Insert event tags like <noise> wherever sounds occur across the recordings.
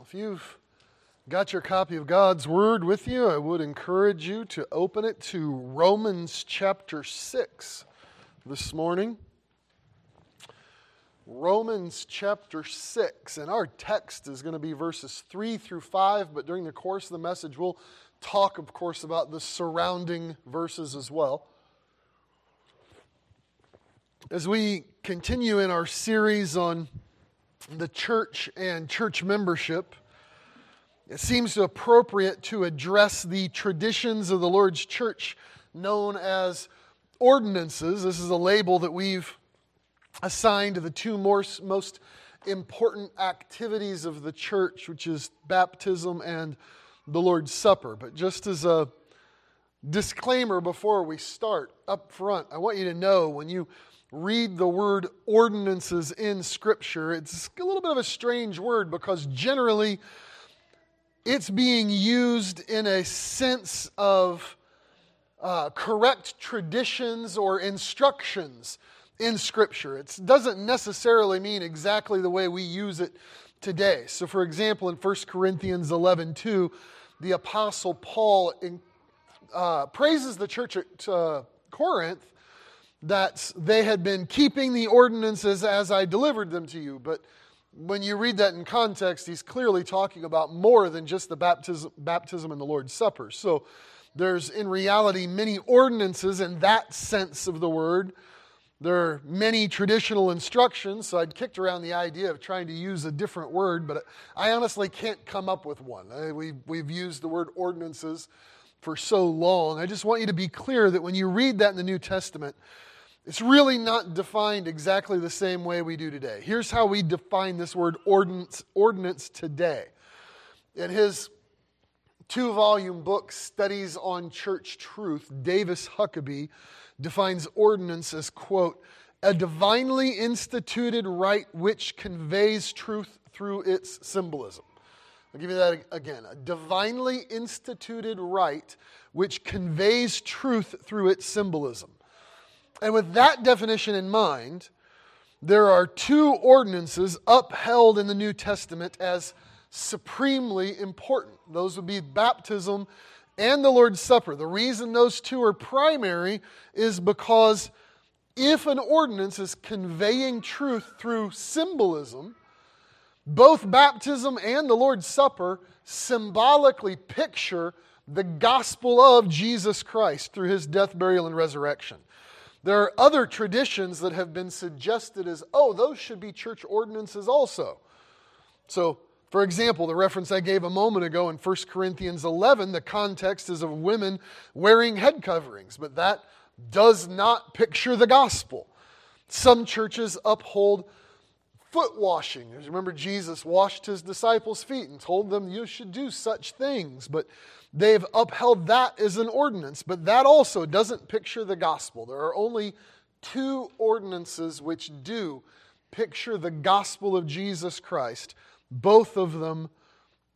If you've got your copy of God's Word with you, I would encourage you to open it to Romans chapter 6 this morning. Romans chapter 6, and our text is going to be verses 3 through 5, but during the course of the message, we'll talk, of course, about the surrounding verses as well. As we continue in our series on the church and church membership, it seems appropriate to address the traditions of the Lord's church known as ordinances. This is a label that we've assigned to the two most, important activities of the church, which is baptism and the Lord's Supper. But just as a disclaimer before we start up front, I want you to know when you read the word ordinances in Scripture, it's a little bit of a strange word because generally it's being used in a sense of uh, correct traditions or instructions in Scripture. It doesn't necessarily mean exactly the way we use it today. So, for example, in 1 Corinthians 11 2, the Apostle Paul in, uh, praises the church at uh, Corinth that they had been keeping the ordinances as I delivered them to you. But when you read that in context, he's clearly talking about more than just the baptism, baptism and the Lord's Supper. So there's in reality many ordinances in that sense of the word. There are many traditional instructions, so I'd kicked around the idea of trying to use a different word, but I honestly can't come up with one. We've, we've used the word ordinances for so long. I just want you to be clear that when you read that in the New Testament, it's really not defined exactly the same way we do today. Here's how we define this word ordinance, ordinance today. In his two volume book, Studies on Church Truth, Davis Huckabee defines ordinance as, quote, a divinely instituted rite which conveys truth through its symbolism. I'll give you that again. A divinely instituted rite which conveys truth through its symbolism. And with that definition in mind, there are two ordinances upheld in the New Testament as supremely important. Those would be baptism and the Lord's Supper. The reason those two are primary is because if an ordinance is conveying truth through symbolism, both baptism and the Lord's Supper symbolically picture the gospel of Jesus Christ through his death, burial, and resurrection. There are other traditions that have been suggested as, oh, those should be church ordinances also. So, for example, the reference I gave a moment ago in 1 Corinthians 11, the context is of women wearing head coverings, but that does not picture the gospel. Some churches uphold foot washing. Remember, Jesus washed his disciples' feet and told them you should do such things, but they've upheld that as an ordinance, but that also doesn't picture the gospel. There are only two ordinances which do picture the gospel of Jesus Christ, both of them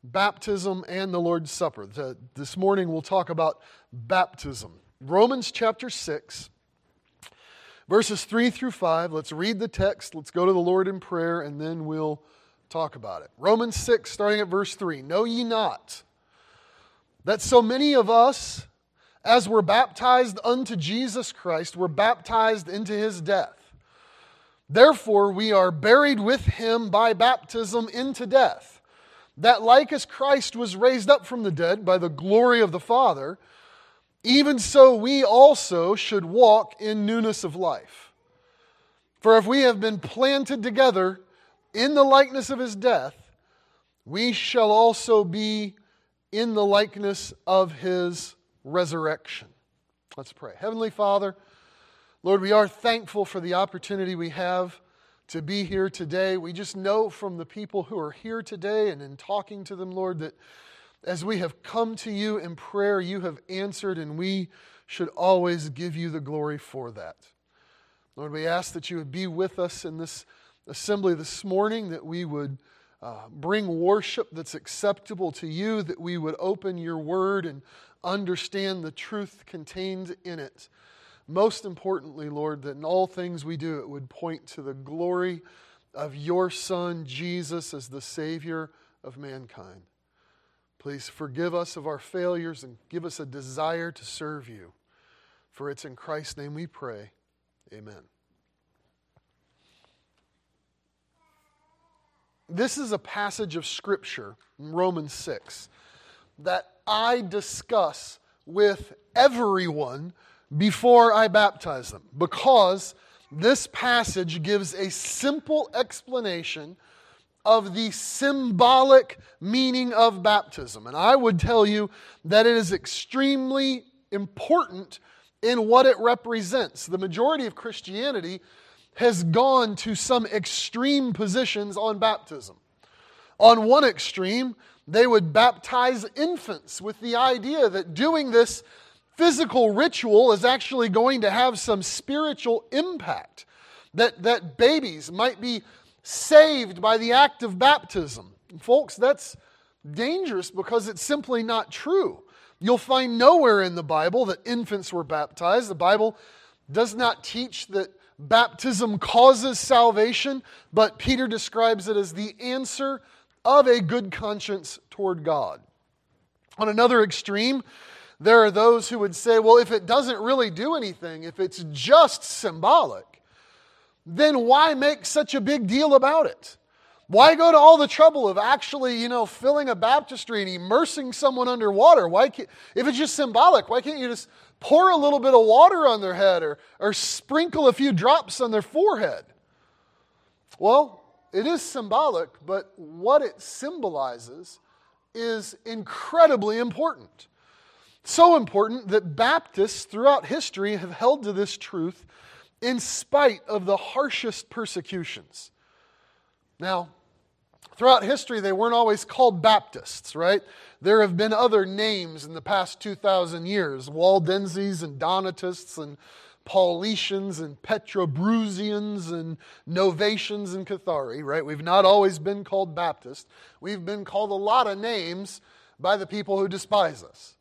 baptism and the Lord's Supper. This morning we'll talk about baptism. Romans chapter 6, verses 3 through 5. Let's read the text, let's go to the Lord in prayer, and then we'll talk about it. Romans 6, starting at verse 3. Know ye not that so many of us, as we're baptized unto Jesus Christ, were baptized into his death. Therefore, we are buried with him by baptism into death, that like as Christ was raised up from the dead by the glory of the Father, even so we also should walk in newness of life. For if we have been planted together in the likeness of his death, we shall also be in the likeness of his resurrection. Let's pray. Heavenly Father, Lord, we are thankful for the opportunity we have to be here today. We just know from the people who are here today and in talking to them, Lord, that as we have come to you in prayer, you have answered, and we should always give you the glory for that. Lord, we ask that you would be with us in this assembly this morning, that we would uh, bring worship that's acceptable to you, that we would open your word and understand the truth contained in it. Most importantly, Lord, that in all things we do, it would point to the glory of your Son, Jesus, as the Savior of mankind. Please forgive us of our failures and give us a desire to serve you. For it's in Christ's name we pray. Amen. This is a passage of Scripture, Romans 6, that I discuss with everyone before I baptize them because this passage gives a simple explanation of the symbolic meaning of baptism. And I would tell you that it is extremely important in what it represents. The majority of Christianity has gone to some extreme positions on baptism. On one extreme, they would baptize infants with the idea that doing this physical ritual is actually going to have some spiritual impact, that, that babies might be saved by the act of baptism. folks, that's dangerous because it's simply not true. You'll find nowhere in the Bible that infants were baptized. The Bible does not teach that baptism causes salvation, but Peter describes it as the answer of a good conscience toward God. On another extreme, there are those who would say, well, if it doesn't really do anything, if it's just symbolic, then why make such a big deal about it? Why go to all the trouble of actually, you know, filling a baptistry and immersing someone underwater? Why can't, if it's just symbolic, why can't you just pour a little bit of water on their head or, or sprinkle a few drops on their forehead? Well, it is symbolic, but what it symbolizes is incredibly important. So important that Baptists throughout history have held to this truth in spite of the harshest persecutions. Now, throughout history, they weren't always called Baptists, right? There have been other names in the past 2,000 years Waldenses and Donatists and Paulicians and Petrobrusians and Novatians and Cathari, right? We've not always been called Baptist. We've been called a lot of names by the people who despise us.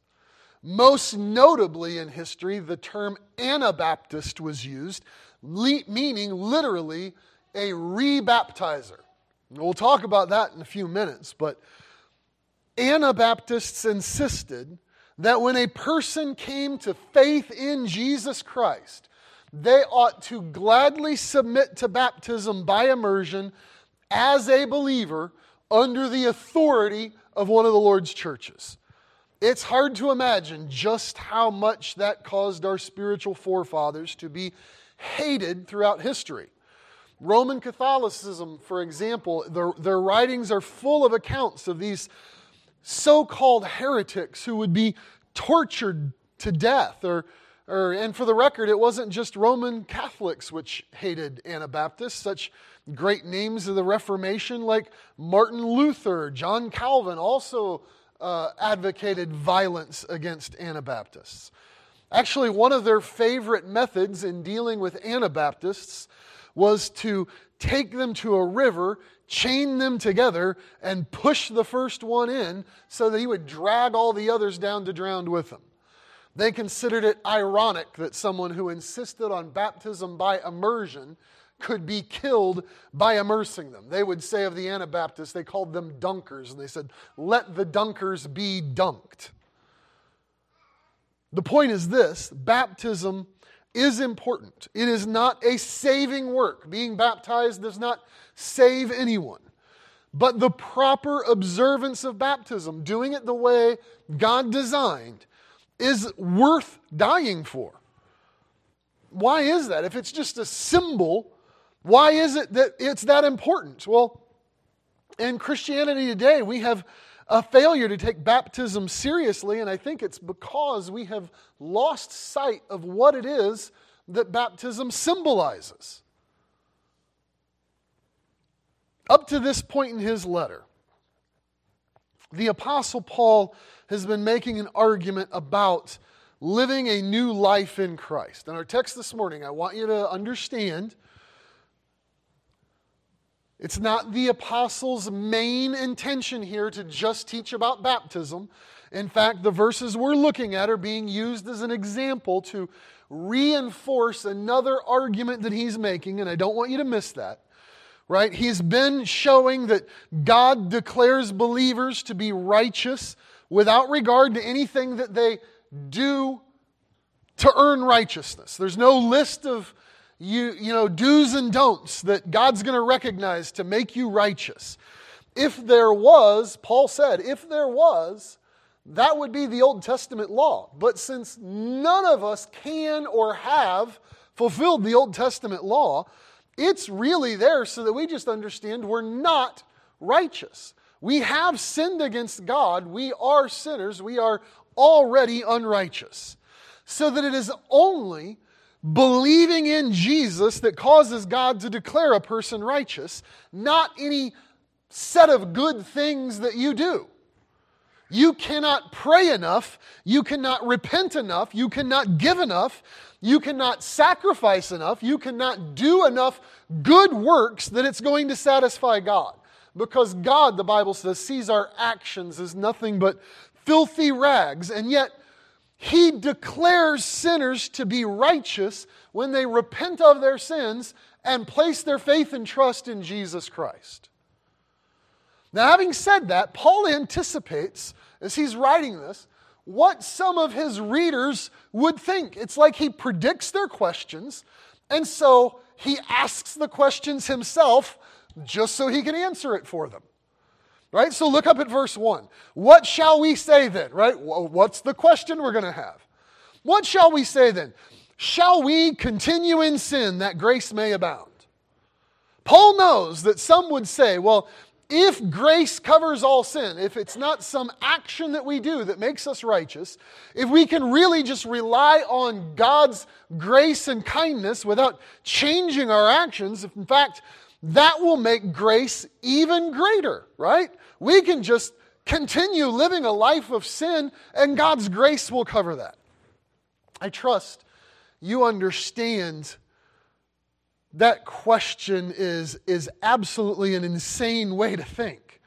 Most notably in history, the term Anabaptist was used, meaning literally a rebaptizer. We'll talk about that in a few minutes, but Anabaptists insisted that when a person came to faith in Jesus Christ, they ought to gladly submit to baptism by immersion as a believer under the authority of one of the Lord's churches. It's hard to imagine just how much that caused our spiritual forefathers to be hated throughout history. Roman Catholicism, for example, their, their writings are full of accounts of these so called heretics who would be tortured to death. Or, or, and for the record, it wasn't just Roman Catholics which hated Anabaptists. Such great names of the Reformation like Martin Luther, John Calvin also uh, advocated violence against Anabaptists. Actually, one of their favorite methods in dealing with Anabaptists was to take them to a river, chain them together, and push the first one in so that he would drag all the others down to drown with him. They considered it ironic that someone who insisted on baptism by immersion could be killed by immersing them. They would say of the Anabaptists, they called them dunkers, and they said, let the dunkers be dunked. The point is this baptism is important. It is not a saving work. Being baptized does not save anyone. But the proper observance of baptism, doing it the way God designed, is worth dying for. Why is that? If it's just a symbol why is it that it's that important? Well, in Christianity today, we have a failure to take baptism seriously, and I think it's because we have lost sight of what it is that baptism symbolizes. Up to this point in his letter, the Apostle Paul has been making an argument about living a new life in Christ. In our text this morning, I want you to understand it's not the apostles' main intention here to just teach about baptism. In fact, the verses we're looking at are being used as an example to reinforce another argument that he's making, and I don't want you to miss that. right? He's been showing that God declares believers to be righteous without regard to anything that they do to earn righteousness. There's no list of you, you know, do's and don'ts that God's going to recognize to make you righteous. If there was, Paul said, if there was, that would be the Old Testament law. But since none of us can or have fulfilled the Old Testament law, it's really there so that we just understand we're not righteous. We have sinned against God. We are sinners. We are already unrighteous. So that it is only believing in Jesus that causes God to declare a person righteous, not any set of good things that you do. You cannot pray enough. You cannot repent enough. You cannot give enough. You cannot sacrifice enough. You cannot do enough good works that it's going to satisfy God. Because God, the Bible says, sees our actions as nothing but filthy rags. And yet, He declares sinners to be righteous when they repent of their sins and place their faith and trust in Jesus Christ. Now, having said that, Paul anticipates, as he's writing this, what some of his readers would think. It's like he predicts their questions, and so he asks the questions himself just so he can answer it for them. Right? So look up at verse 1. What shall we say then? Right? What's the question we're going to have? What shall we say then? Shall we continue in sin that grace may abound? Paul knows that some would say, well, if grace covers all sin, if it's not some action that we do that makes us righteous, if we can really just rely on God's grace and kindness without changing our actions, if in fact that will make grace even greater, right? We can just continue living a life of sin and God's grace will cover that. I trust you understand that question is, is absolutely an insane way to think.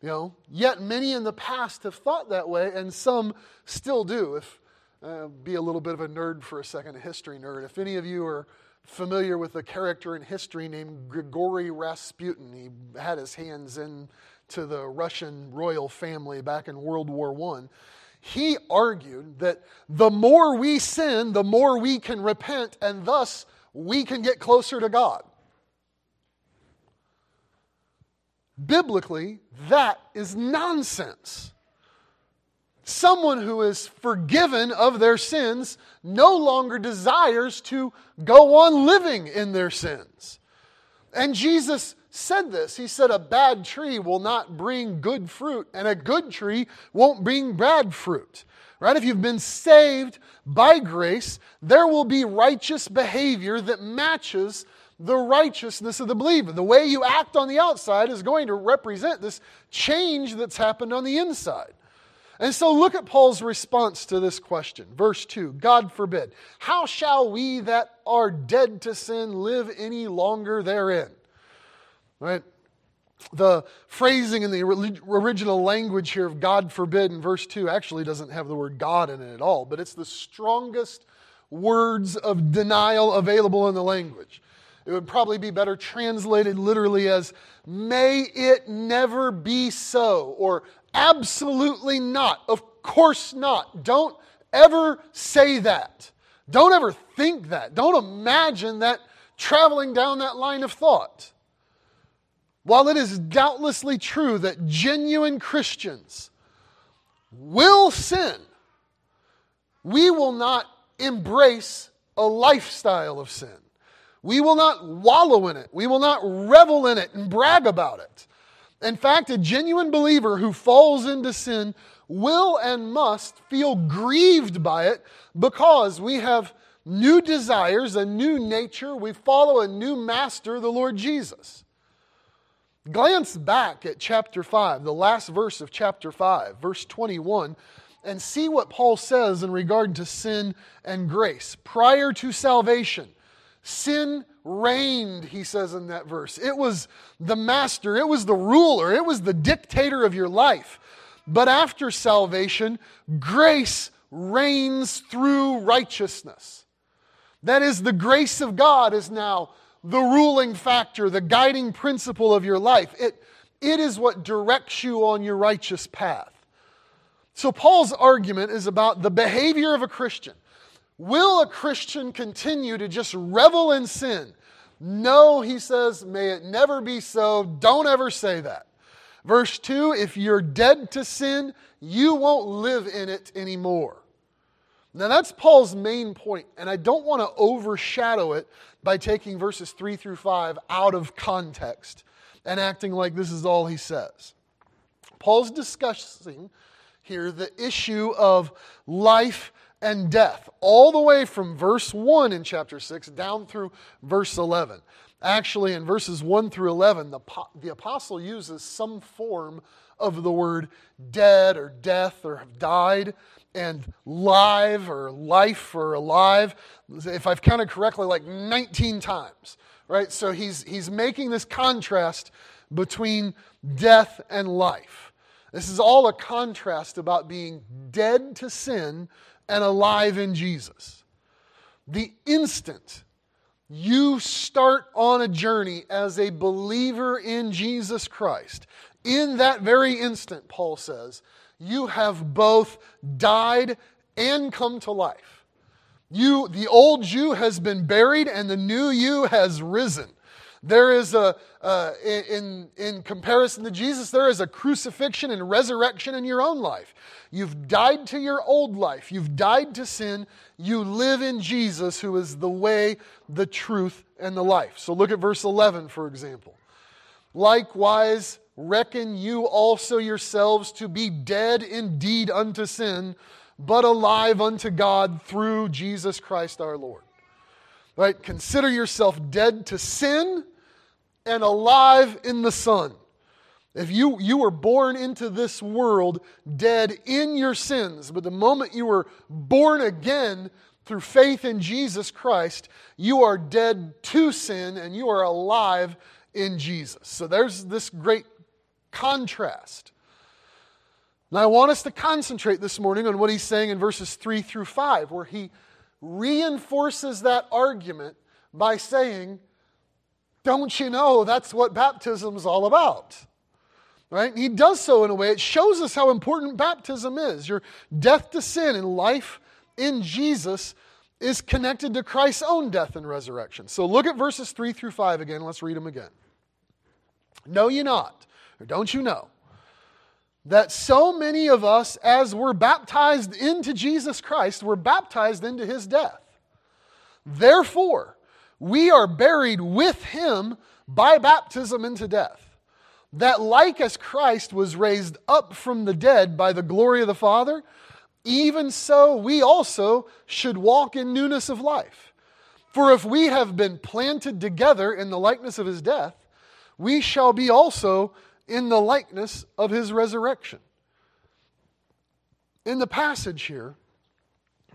You know, yet many in the past have thought that way, and some still do. If uh, be a little bit of a nerd for a second, a history nerd. If any of you are familiar with a character in history named Grigory Rasputin, he had his hands into the Russian royal family back in World War One. He argued that the more we sin, the more we can repent, and thus we can get closer to God. Biblically, that is nonsense. Someone who is forgiven of their sins no longer desires to go on living in their sins. And Jesus said this. He said, A bad tree will not bring good fruit, and a good tree won't bring bad fruit right? If you've been saved by grace, there will be righteous behavior that matches the righteousness of the believer. The way you act on the outside is going to represent this change that's happened on the inside. And so look at Paul's response to this question. Verse 2 God forbid. How shall we that are dead to sin live any longer therein? Right? The phrasing in the original language here of God forbid in verse 2 actually doesn't have the word God in it at all, but it's the strongest words of denial available in the language. It would probably be better translated literally as, may it never be so, or absolutely not, of course not. Don't ever say that. Don't ever think that. Don't imagine that traveling down that line of thought. While it is doubtlessly true that genuine Christians will sin, we will not embrace a lifestyle of sin. We will not wallow in it. We will not revel in it and brag about it. In fact, a genuine believer who falls into sin will and must feel grieved by it because we have new desires, a new nature. We follow a new master, the Lord Jesus. Glance back at chapter 5, the last verse of chapter 5, verse 21, and see what Paul says in regard to sin and grace. Prior to salvation, sin reigned, he says in that verse. It was the master, it was the ruler, it was the dictator of your life. But after salvation, grace reigns through righteousness. That is, the grace of God is now the ruling factor, the guiding principle of your life. It, it is what directs you on your righteous path. So, Paul's argument is about the behavior of a Christian. Will a Christian continue to just revel in sin? No, he says, may it never be so. Don't ever say that. Verse 2 if you're dead to sin, you won't live in it anymore. Now, that's Paul's main point, and I don't want to overshadow it by taking verses 3 through 5 out of context and acting like this is all he says. Paul's discussing here the issue of life and death, all the way from verse 1 in chapter 6 down through verse 11. Actually, in verses 1 through 11, the, the apostle uses some form of the word dead or death or have died and live or life or alive, if I've counted correctly, like 19 times, right? So he's, he's making this contrast between death and life. This is all a contrast about being dead to sin and alive in Jesus. The instant you start on a journey as a believer in Jesus Christ, in that very instant, Paul says, you have both died and come to life. You, the old you has been buried and the new you has risen. There is a, uh, in, in comparison to Jesus, there is a crucifixion and resurrection in your own life. You've died to your old life. You've died to sin. You live in Jesus, who is the way, the truth, and the life. So look at verse 11, for example. Likewise, reckon you also yourselves to be dead indeed unto sin, but alive unto God through Jesus Christ our Lord. Right? Consider yourself dead to sin and alive in the Son. If you, you were born into this world dead in your sins, but the moment you were born again through faith in Jesus Christ, you are dead to sin and you are alive in Jesus. So there's this great contrast. Now, I want us to concentrate this morning on what he's saying in verses 3 through 5, where he reinforces that argument by saying, Don't you know that's what baptism is all about? Right? He does so in a way, it shows us how important baptism is. Your death to sin and life in Jesus is connected to Christ's own death and resurrection. So look at verses 3 through 5 again. Let's read them again. Know ye not or don't you know that so many of us, as we're baptized into Jesus Christ, were baptized into his death? Therefore, we are buried with him by baptism into death. That, like as Christ was raised up from the dead by the glory of the Father, even so we also should walk in newness of life. For if we have been planted together in the likeness of his death, we shall be also in the likeness of his resurrection. In the passage here,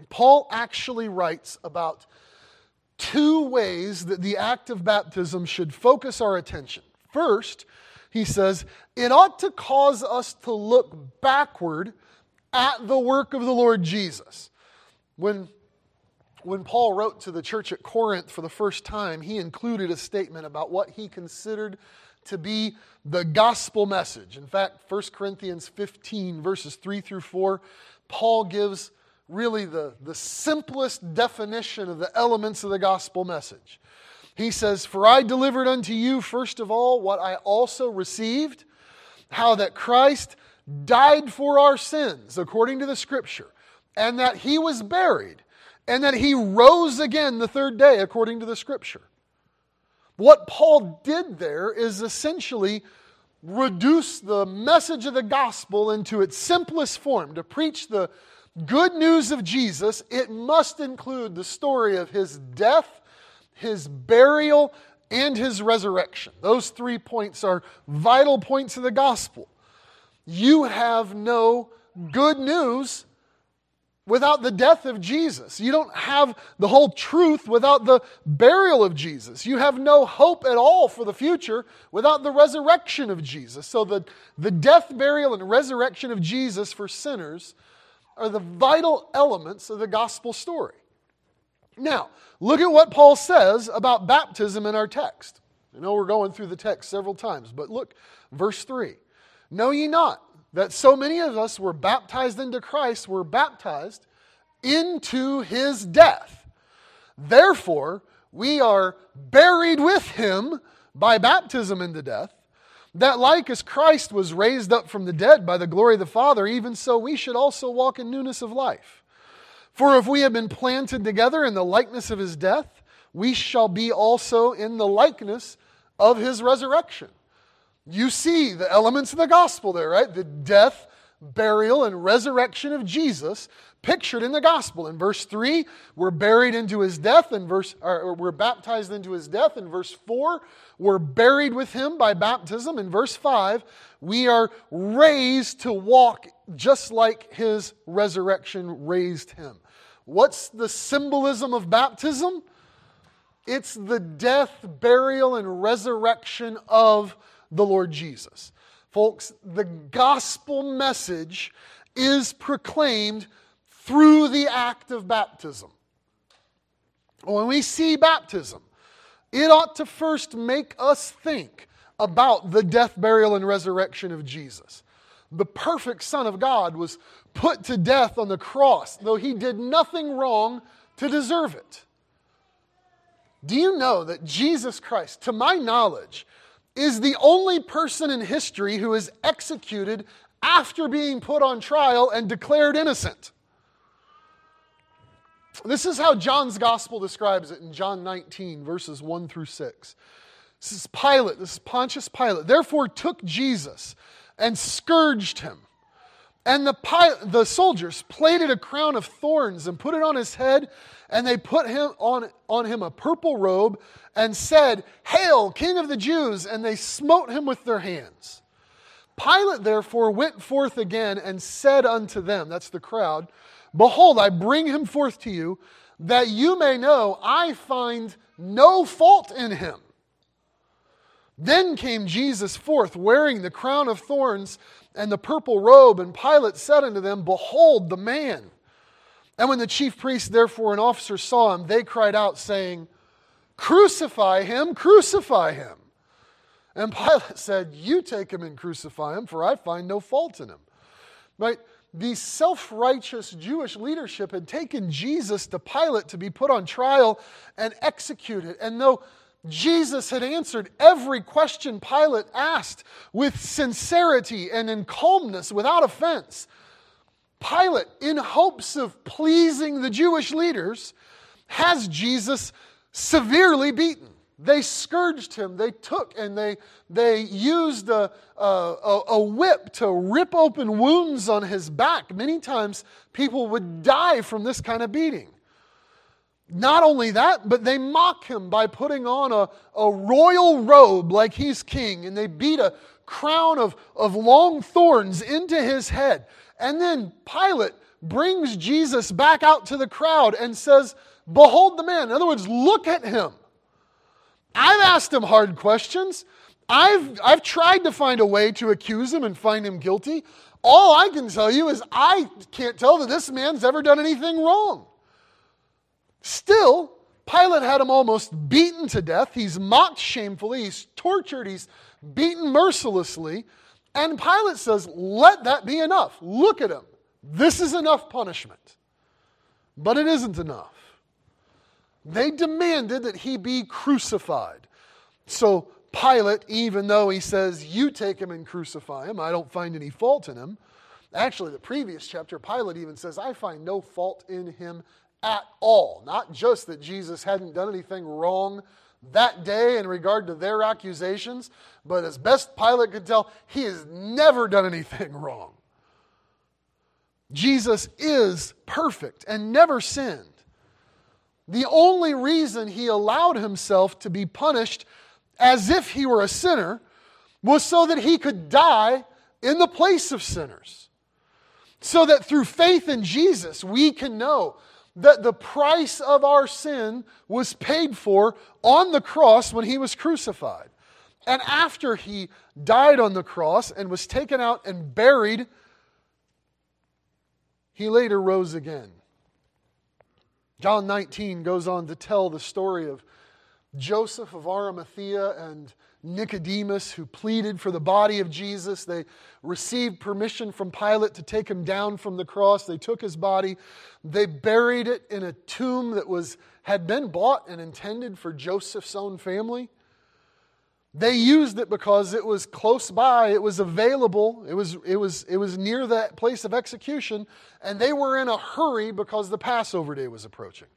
Paul actually writes about two ways that the act of baptism should focus our attention. First, he says, it ought to cause us to look backward at the work of the Lord Jesus. When, when Paul wrote to the church at Corinth for the first time, he included a statement about what he considered to be the gospel message. In fact, 1 Corinthians 15, verses 3 through 4, Paul gives really the, the simplest definition of the elements of the gospel message. He says, For I delivered unto you, first of all, what I also received, how that Christ died for our sins, according to the scripture, and that he was buried, and that he rose again the third day, according to the scripture. What Paul did there is essentially reduce the message of the gospel into its simplest form. To preach the good news of Jesus, it must include the story of his death, his burial, and his resurrection. Those three points are vital points of the gospel. You have no good news without the death of Jesus. You don't have the whole truth without the burial of Jesus. You have no hope at all for the future without the resurrection of Jesus. So, the, the death, burial, and resurrection of Jesus for sinners are the vital elements of the gospel story. Now, look at what Paul says about baptism in our text. I know we're going through the text several times, but look, verse 3. Know ye not that so many of us were baptized into Christ, were baptized into his death? Therefore, we are buried with him by baptism into death, that like as Christ was raised up from the dead by the glory of the Father, even so we should also walk in newness of life. For if we have been planted together in the likeness of his death, we shall be also in the likeness of his resurrection. You see the elements of the gospel there, right? The death, burial, and resurrection of Jesus pictured in the gospel. In verse 3, we're buried into his death. In verse, or we're baptized into his death. In verse 4, we're buried with him by baptism. In verse 5, we are raised to walk just like his resurrection raised him. What's the symbolism of baptism? It's the death, burial, and resurrection of the Lord Jesus. Folks, the gospel message is proclaimed through the act of baptism. When we see baptism, it ought to first make us think about the death, burial, and resurrection of Jesus. The perfect Son of God was put to death on the cross, though he did nothing wrong to deserve it. Do you know that Jesus Christ, to my knowledge, is the only person in history who is executed after being put on trial and declared innocent? This is how John's gospel describes it in John 19, verses 1 through 6. This is Pilate, this is Pontius Pilate, therefore took Jesus and scourged him. And the, Pilate, the soldiers plaited a crown of thorns and put it on his head, and they put him on, on him a purple robe and said, Hail, King of the Jews! And they smote him with their hands. Pilate therefore went forth again and said unto them, that's the crowd, Behold, I bring him forth to you, that you may know I find no fault in him. Then came Jesus forth, wearing the crown of thorns and the purple robe, and Pilate said unto them, Behold the man. And when the chief priests, therefore, and officers saw him, they cried out, saying, Crucify him, crucify him. And <laughs> Pilate said, You take him and crucify him, for I find no fault in him. Right? the self righteous Jewish leadership had taken Jesus to Pilate to be put on trial and executed. And though Jesus had answered every question Pilate asked with sincerity and in calmness, without offense, Pilate, in hopes of pleasing the Jewish leaders, has Jesus severely beaten. They scourged him. They took and they, they used a, a, a, whip to rip open wounds on his back. Many times people would die from this kind of beating. Not only that, but they mock him by putting on a, a royal robe like he's king, and they beat a crown of, of long thorns into his head. And then Pilate brings Jesus back out to the crowd and says, Behold the man. In other words, look at him. I've asked him hard questions. I've, I've tried to find a way to accuse him and find him guilty. All I can tell you is I can't tell that this man's ever done anything wrong. Still, Pilate had him almost beaten to death. He's mocked shamefully. He's tortured. He's beaten mercilessly. And Pilate says, Let that be enough. Look at him. This is enough punishment. But it isn't enough. They demanded that he be crucified. So Pilate, even though he says, You take him and crucify him, I don't find any fault in him. Actually, the previous chapter, Pilate even says, I find no fault in him at all. Not just that Jesus hadn't done anything wrong that day in regard to their accusations, but as best Pilate could tell, he has never done anything <laughs> wrong. Jesus is perfect and never sinned. The only reason he allowed himself to be punished as if he were a sinner was so that he could die in the place of sinners. So that through faith in Jesus, we can know that the price of our sin was paid for on the cross when he was crucified. And after he died on the cross and was taken out and buried, he later rose again. John 19 goes on to tell the story of Joseph of Arimathea and Nicodemus, who pleaded for the body of Jesus. They received permission from Pilate to take him down from the cross. They took his body. They buried it in a tomb that was, had been bought and intended for Joseph's own family. They used it because it was close by, it was available, it was, it, was, it was near that place of execution, and they were in a hurry because the Passover day was approaching.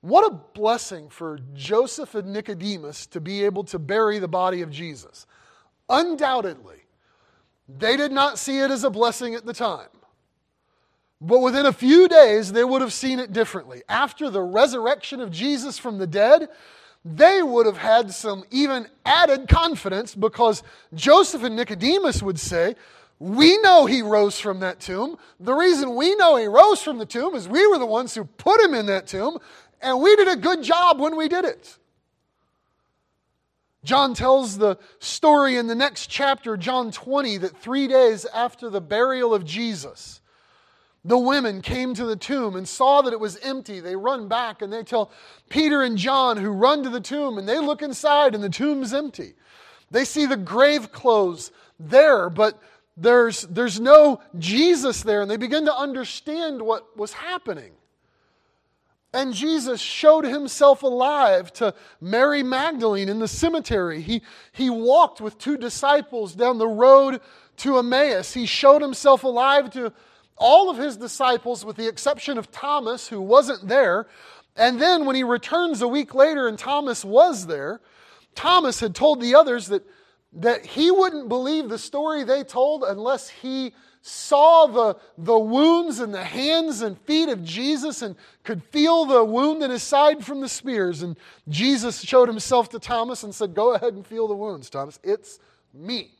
What a blessing for Joseph and Nicodemus to be able to bury the body of Jesus. Undoubtedly, they did not see it as a blessing at the time. But within a few days, they would have seen it differently. After the resurrection of Jesus from the dead, they would have had some even added confidence because Joseph and Nicodemus would say, We know he rose from that tomb. The reason we know he rose from the tomb is we were the ones who put him in that tomb, and we did a good job when we did it. John tells the story in the next chapter, John 20, that three days after the burial of Jesus, the women came to the tomb and saw that it was empty. They run back and they tell Peter and John, who run to the tomb, and they look inside and the tomb's empty. They see the grave clothes there, but there's, there's no Jesus there, and they begin to understand what was happening. And Jesus showed himself alive to Mary Magdalene in the cemetery. He, he walked with two disciples down the road to Emmaus. He showed himself alive to all of his disciples, with the exception of Thomas, who wasn't there. And then when he returns a week later and Thomas was there, Thomas had told the others that, that he wouldn't believe the story they told unless he saw the, the wounds in the hands and feet of Jesus and could feel the wound in his side from the spears. And Jesus showed himself to Thomas and said, Go ahead and feel the wounds, Thomas. It's me.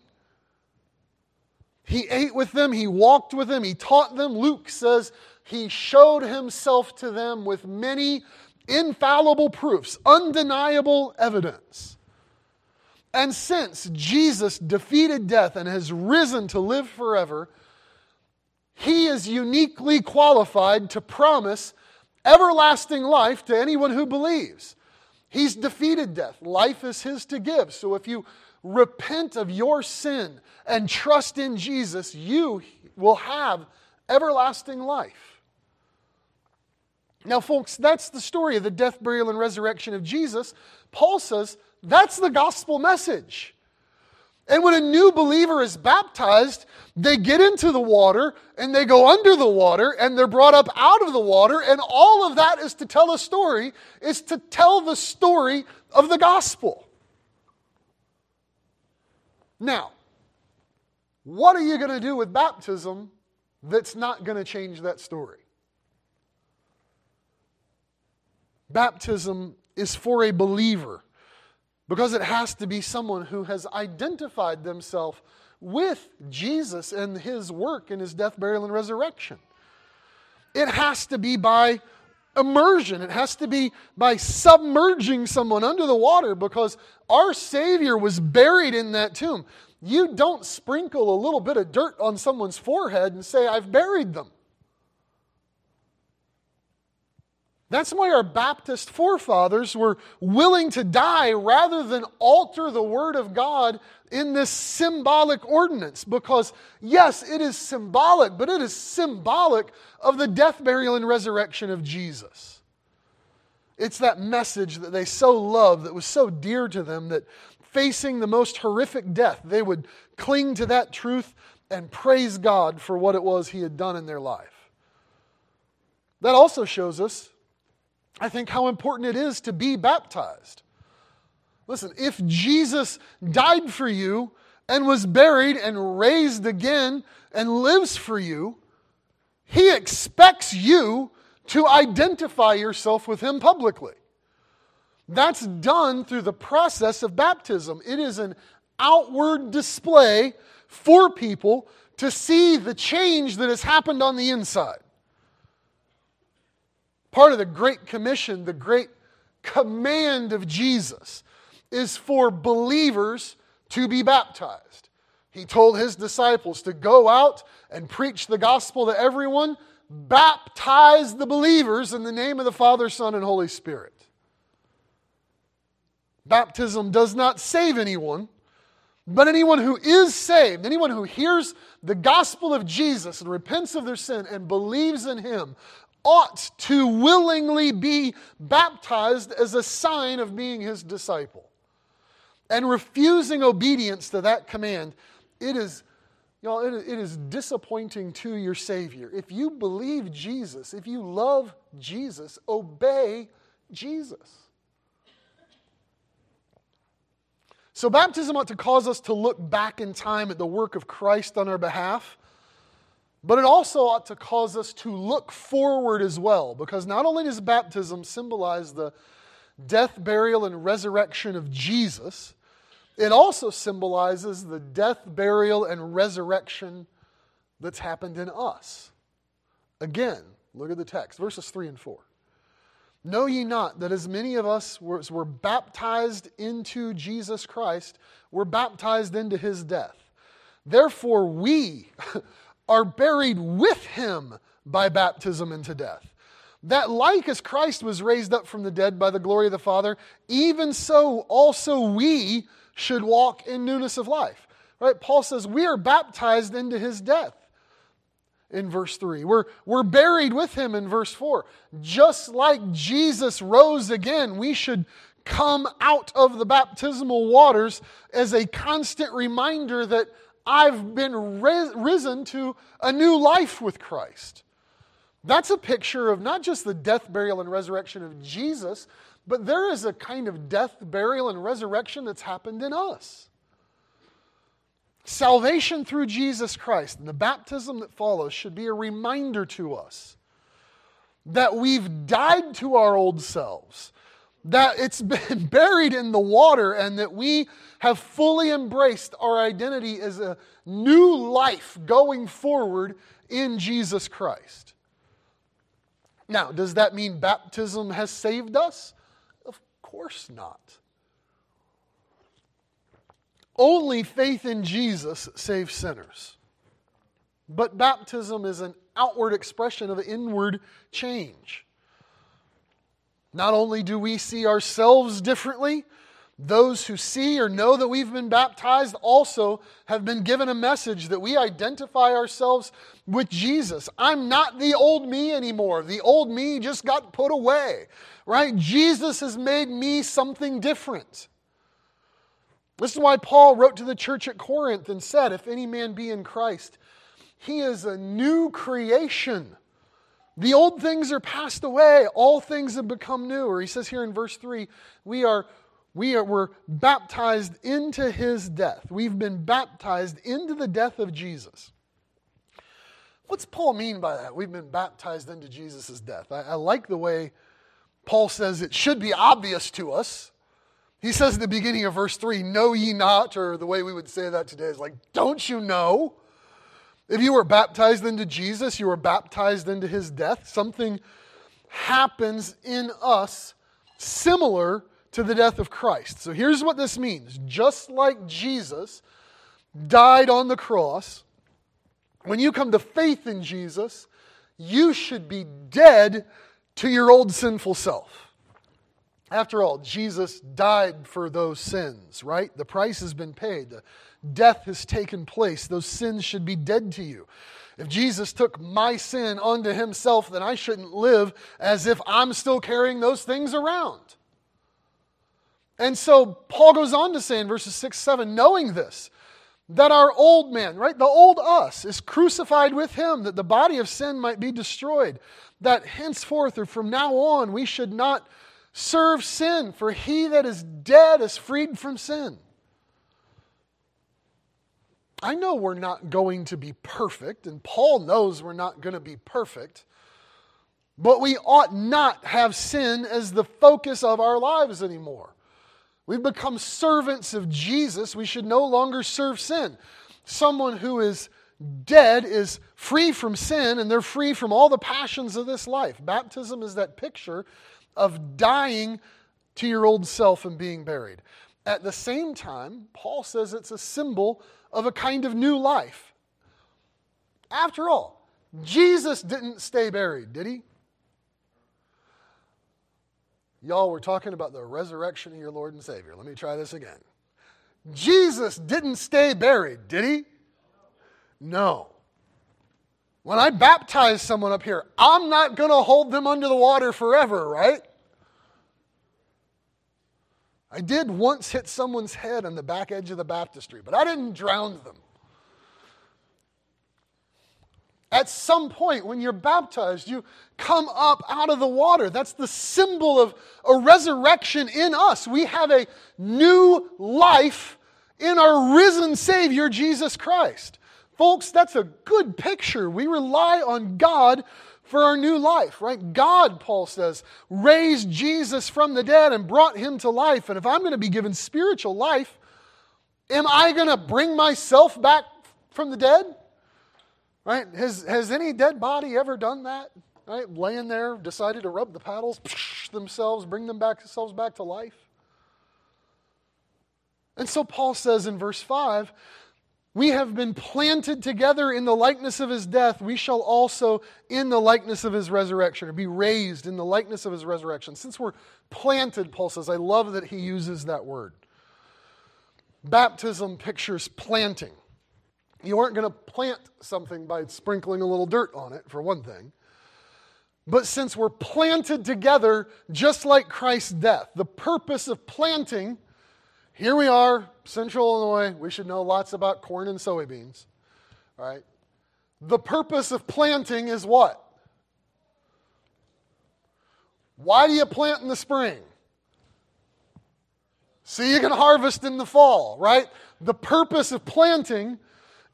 He ate with them, he walked with them, he taught them. Luke says he showed himself to them with many infallible proofs, undeniable evidence. And since Jesus defeated death and has risen to live forever, he is uniquely qualified to promise everlasting life to anyone who believes. He's defeated death. Life is his to give. So if you repent of your sin and trust in Jesus, you will have everlasting life. Now, folks, that's the story of the death, burial, and resurrection of Jesus. Paul says that's the gospel message. And when a new believer is baptized, they get into the water and they go under the water and they're brought up out of the water. And all of that is to tell a story, is to tell the story of the gospel. Now, what are you going to do with baptism that's not going to change that story? Baptism is for a believer because it has to be someone who has identified themselves with Jesus and his work and his death, burial, and resurrection. It has to be by immersion. It has to be by submerging someone under the water because our Savior was buried in that tomb. You don't sprinkle a little bit of dirt on someone's forehead and say, I've buried them. That's why our Baptist forefathers were willing to die rather than alter the Word of God in this symbolic ordinance. Because, yes, it is symbolic, but it is symbolic of the death, burial, and resurrection of Jesus. It's that message that they so loved, that was so dear to them, that facing the most horrific death, they would cling to that truth and praise God for what it was He had done in their life. That also shows us I think how important it is to be baptized. Listen, if Jesus died for you and was buried and raised again and lives for you, he expects you to identify yourself with him publicly. That's done through the process of baptism. It is an outward display for people to see the change that has happened on the inside. Part of the Great Commission, the great command of Jesus, is for believers to be baptized. He told his disciples to go out and preach the gospel to everyone, baptize the believers in the name of the Father, Son, and Holy Spirit. Baptism does not save anyone, but anyone who is saved, anyone who hears the gospel of Jesus and repents of their sin and believes in him, ought to willingly be baptized as a sign of being his disciple. And refusing obedience to that command, it is Y'all, it, is disappointing to your Savior. If you believe Jesus, if you love Jesus, obey Jesus. So, baptism ought to cause us to look back in time at the work of Christ on our behalf, but it also ought to cause us to look forward as well, because not only does baptism symbolize the death, burial, and resurrection of Jesus, it also symbolizes the death, burial, and resurrection that's happened in us. Again, look at the text, verses 3 and 4. Know ye not that as many of us were, were baptized into Jesus Christ, were baptized into his death? Therefore, we <laughs> are buried with him by baptism into death. That, like as Christ was raised up from the dead by the glory of the Father, even so also we should walk in newness of life. Right? Paul says we are baptized into his death in verse 3. We're, we're buried with him in verse 4. Just like Jesus rose again, we should come out of the baptismal waters as a constant reminder that I've been risen to a new life with Christ. That's a picture of not just the death, burial, and resurrection of Jesus, but there is a kind of death, burial, and resurrection that's happened in us. Salvation through Jesus Christ and the baptism that follows should be a reminder to us that we've died to our old selves, that it's <laughs> been buried in the water, and that we have fully embraced our identity as a new life going forward in Jesus Christ. Now, does that mean baptism has saved us? Of course not. Only faith in Jesus saves sinners. But baptism is an outward expression of inward change. Not only do we see ourselves differently, those who see or know that we've been baptized also have been given a message that we identify ourselves with Jesus. I'm not the old me anymore. The old me just got put away, right? Jesus has made me something different. This is why Paul wrote to the church at Corinth and said, If any man be in Christ, he is a new creation. The old things are passed away, all things have become new. Or he says here in verse 3, we are we are, were baptized into his death. We've been baptized into the death of Jesus. What's Paul mean by that? We've been baptized into Jesus' death. I, I like the way Paul says it should be obvious to us. He says at the beginning of verse 3, Know ye not, or the way we would say that today is like, Don't you know? If you were baptized into Jesus, you were baptized into his death. Something happens in us similar to the death of Christ. So here's what this means just like Jesus died on the cross, when you come to faith in Jesus, you should be dead to your old sinful self. After all, Jesus died for those sins, right? The price has been paid. The death has taken place. Those sins should be dead to you. If Jesus took my sin unto himself, then I shouldn't live as if I'm still carrying those things around. And so Paul goes on to say in verses 6 7, knowing this, that our old man, right, the old us, is crucified with him, that the body of sin might be destroyed, that henceforth or from now on we should not serve sin, for he that is dead is freed from sin. I know we're not going to be perfect, and Paul knows we're not going to be perfect, but we ought not have sin as the focus of our lives anymore. We've become servants of Jesus. We should no longer serve sin. Someone who is dead is free from sin and they're free from all the passions of this life. Baptism is that picture of dying to your old self and being buried. At the same time, Paul says it's a symbol of a kind of new life. After all, Jesus didn't stay buried, did he? Y'all were talking about the resurrection of your Lord and Savior. Let me try this again. Jesus didn't stay buried, did he? No. When I baptize someone up here, I'm not going to hold them under the water forever, right? I did once hit someone's head on the back edge of the baptistry, but I didn't drown them. At some point, when you're baptized, you come up out of the water. That's the symbol of a resurrection in us. We have a new life in our risen Savior, Jesus Christ. Folks, that's a good picture. We rely on God for our new life, right? God, Paul says, raised Jesus from the dead and brought him to life. And if I'm going to be given spiritual life, am I going to bring myself back from the dead? Right? Has, has any dead body ever done that? Right? Laying there, decided to rub the paddles themselves, bring them back, themselves back to life? And so Paul says in verse 5 we have been planted together in the likeness of his death. We shall also in the likeness of his resurrection, or be raised in the likeness of his resurrection. Since we're planted, Paul says, I love that he uses that word. Baptism pictures planting. You aren't going to plant something by sprinkling a little dirt on it, for one thing. But since we're planted together, just like Christ's death, the purpose of planting here we are, Central Illinois. We should know lots about corn and soybeans. All right. The purpose of planting is what? Why do you plant in the spring? So you can harvest in the fall, right? The purpose of planting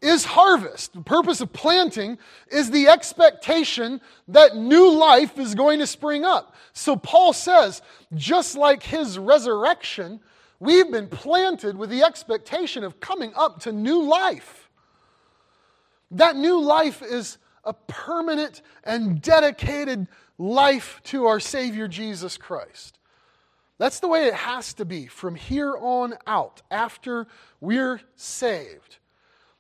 is harvest. The purpose of planting is the expectation that new life is going to spring up. So Paul says, just like his resurrection We've been planted with the expectation of coming up to new life. That new life is a permanent and dedicated life to our Savior Jesus Christ. That's the way it has to be from here on out after we're saved.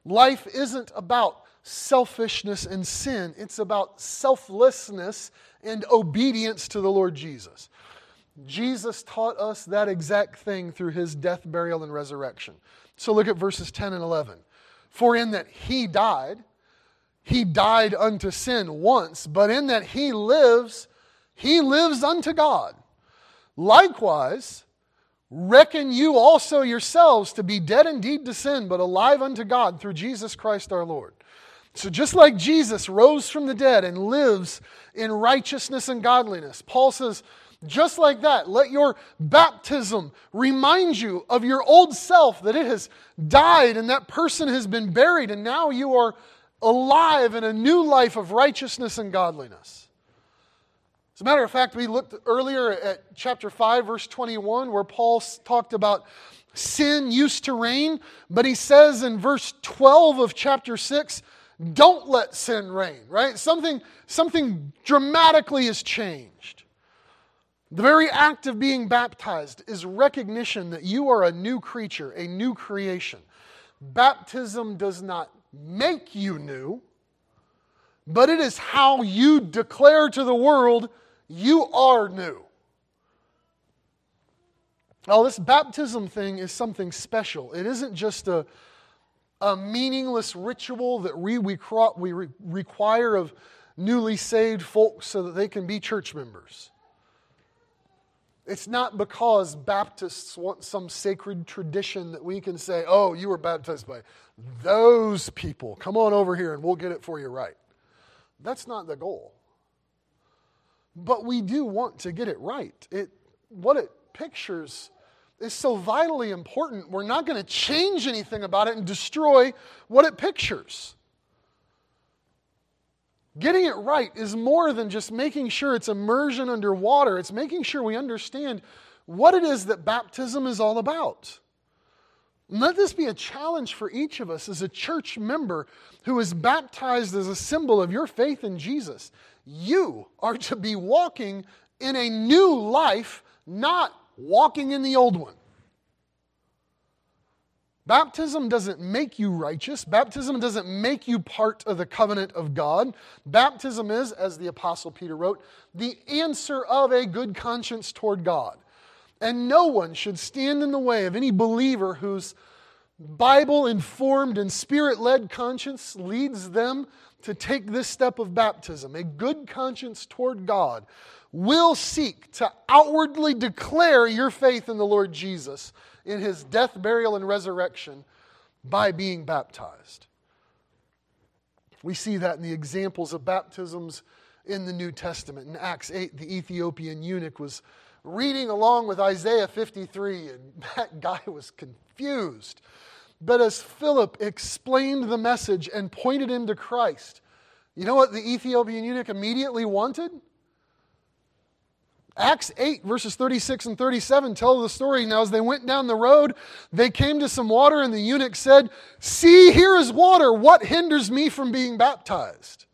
Life isn't about selfishness and sin, it's about selflessness and obedience to the Lord Jesus. Jesus taught us that exact thing through his death, burial, and resurrection. So look at verses 10 and 11. For in that he died, he died unto sin once, but in that he lives, he lives unto God. Likewise, reckon you also yourselves to be dead indeed to sin, but alive unto God through Jesus Christ our Lord. So, just like Jesus rose from the dead and lives in righteousness and godliness, Paul says, just like that, let your baptism remind you of your old self, that it has died and that person has been buried, and now you are alive in a new life of righteousness and godliness. As a matter of fact, we looked earlier at chapter 5, verse 21, where Paul talked about sin used to reign, but he says in verse 12 of chapter 6, don't let sin reign, right? Something, something dramatically has changed. The very act of being baptized is recognition that you are a new creature, a new creation. Baptism does not make you new, but it is how you declare to the world you are new. Now, this baptism thing is something special. It isn't just a, a meaningless ritual that we, we, we require of newly saved folks so that they can be church members. It's not because Baptists want some sacred tradition that we can say, oh, you were baptized by those people. Come on over here and we'll get it for you right. That's not the goal. But we do want to get it right. It, what it pictures is so vitally important, we're not going to change anything about it and destroy what it pictures. Getting it right is more than just making sure it's immersion underwater, it's making sure we understand what it is that baptism is all about. Let this be a challenge for each of us as a church member who is baptized as a symbol of your faith in Jesus. You are to be walking in a new life, not walking in the old one. Baptism doesn't make you righteous. Baptism doesn't make you part of the covenant of God. Baptism is, as the Apostle Peter wrote, the answer of a good conscience toward God. And no one should stand in the way of any believer whose Bible informed and spirit led conscience leads them to take this step of baptism. A good conscience toward God will seek to outwardly declare your faith in the Lord Jesus in his death, burial, and resurrection by being baptized. We see that in the examples of baptisms in the New Testament. In Acts 8, the Ethiopian eunuch was reading along with Isaiah 53, and <laughs> that guy was confused. But as Philip explained the message and pointed him to Christ, you know what the Ethiopian eunuch immediately wanted? Acts 8, verses 36 and 37 tell the story. Now, as they went down the road, they came to some water, and the eunuch said, See, here is water. What hinders me from being baptized?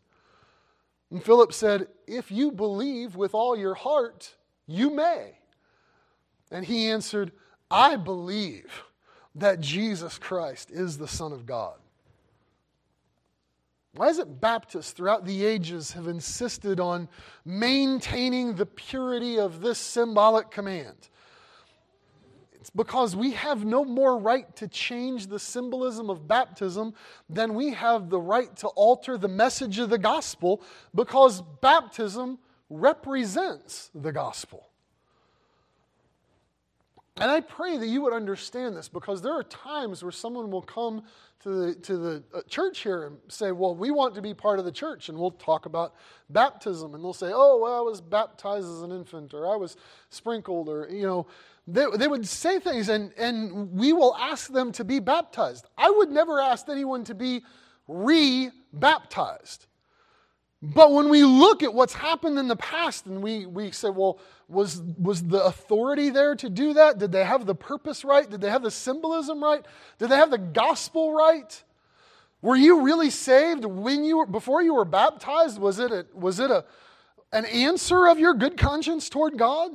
And Philip said, If you believe with all your heart, you may. And he answered, I believe that Jesus Christ is the Son of God. Why is it Baptists throughout the ages have insisted on maintaining the purity of this symbolic command? It's because we have no more right to change the symbolism of baptism than we have the right to alter the message of the gospel because baptism represents the gospel. And I pray that you would understand this because there are times where someone will come to the, to the uh, church here and say, Well, we want to be part of the church. And we'll talk about baptism. And they'll say, Oh, well, I was baptized as an infant, or I was sprinkled, or, you know, they, they would say things, and, and we will ask them to be baptized. I would never ask anyone to be re baptized. But when we look at what's happened in the past and we, we say, well, was, was the authority there to do that? Did they have the purpose right? Did they have the symbolism right? Did they have the gospel right? Were you really saved when you were, before you were baptized? Was it, a, was it a, an answer of your good conscience toward God?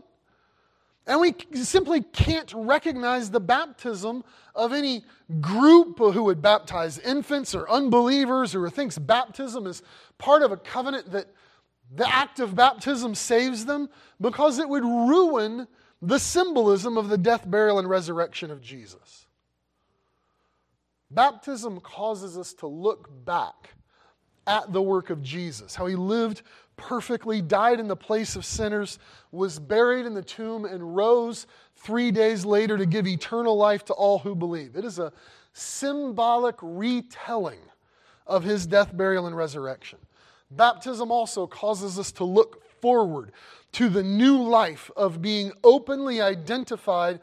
And we simply can't recognize the baptism of any group who would baptize infants or unbelievers or who thinks baptism is part of a covenant that the act of baptism saves them because it would ruin the symbolism of the death, burial, and resurrection of Jesus. Baptism causes us to look back at the work of Jesus, how he lived perfectly, died in the place of sinners, was buried in the tomb, and rose three days later to give eternal life to all who believe. It is a symbolic retelling of his death, burial, and resurrection. Baptism also causes us to look forward to the new life of being openly identified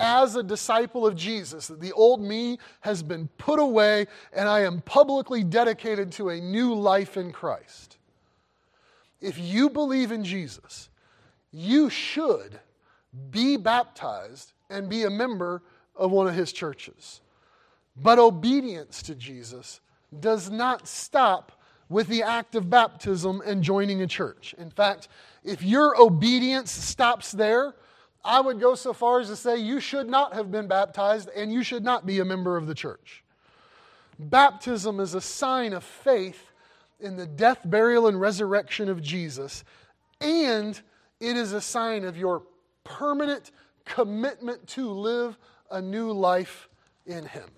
as a disciple of Jesus, that the old me has been put away and I am publicly dedicated to a new life in Christ. If you believe in Jesus, you should be baptized and be a member of one of his churches. But obedience to Jesus does not stop with the act of baptism and joining a church. In fact, if your obedience stops there, I would go so far as to say you should not have been baptized and you should not be a member of the church. Baptism is a sign of faith in the death, burial, and resurrection of Jesus, and it is a sign of your permanent commitment to live a new life in Him.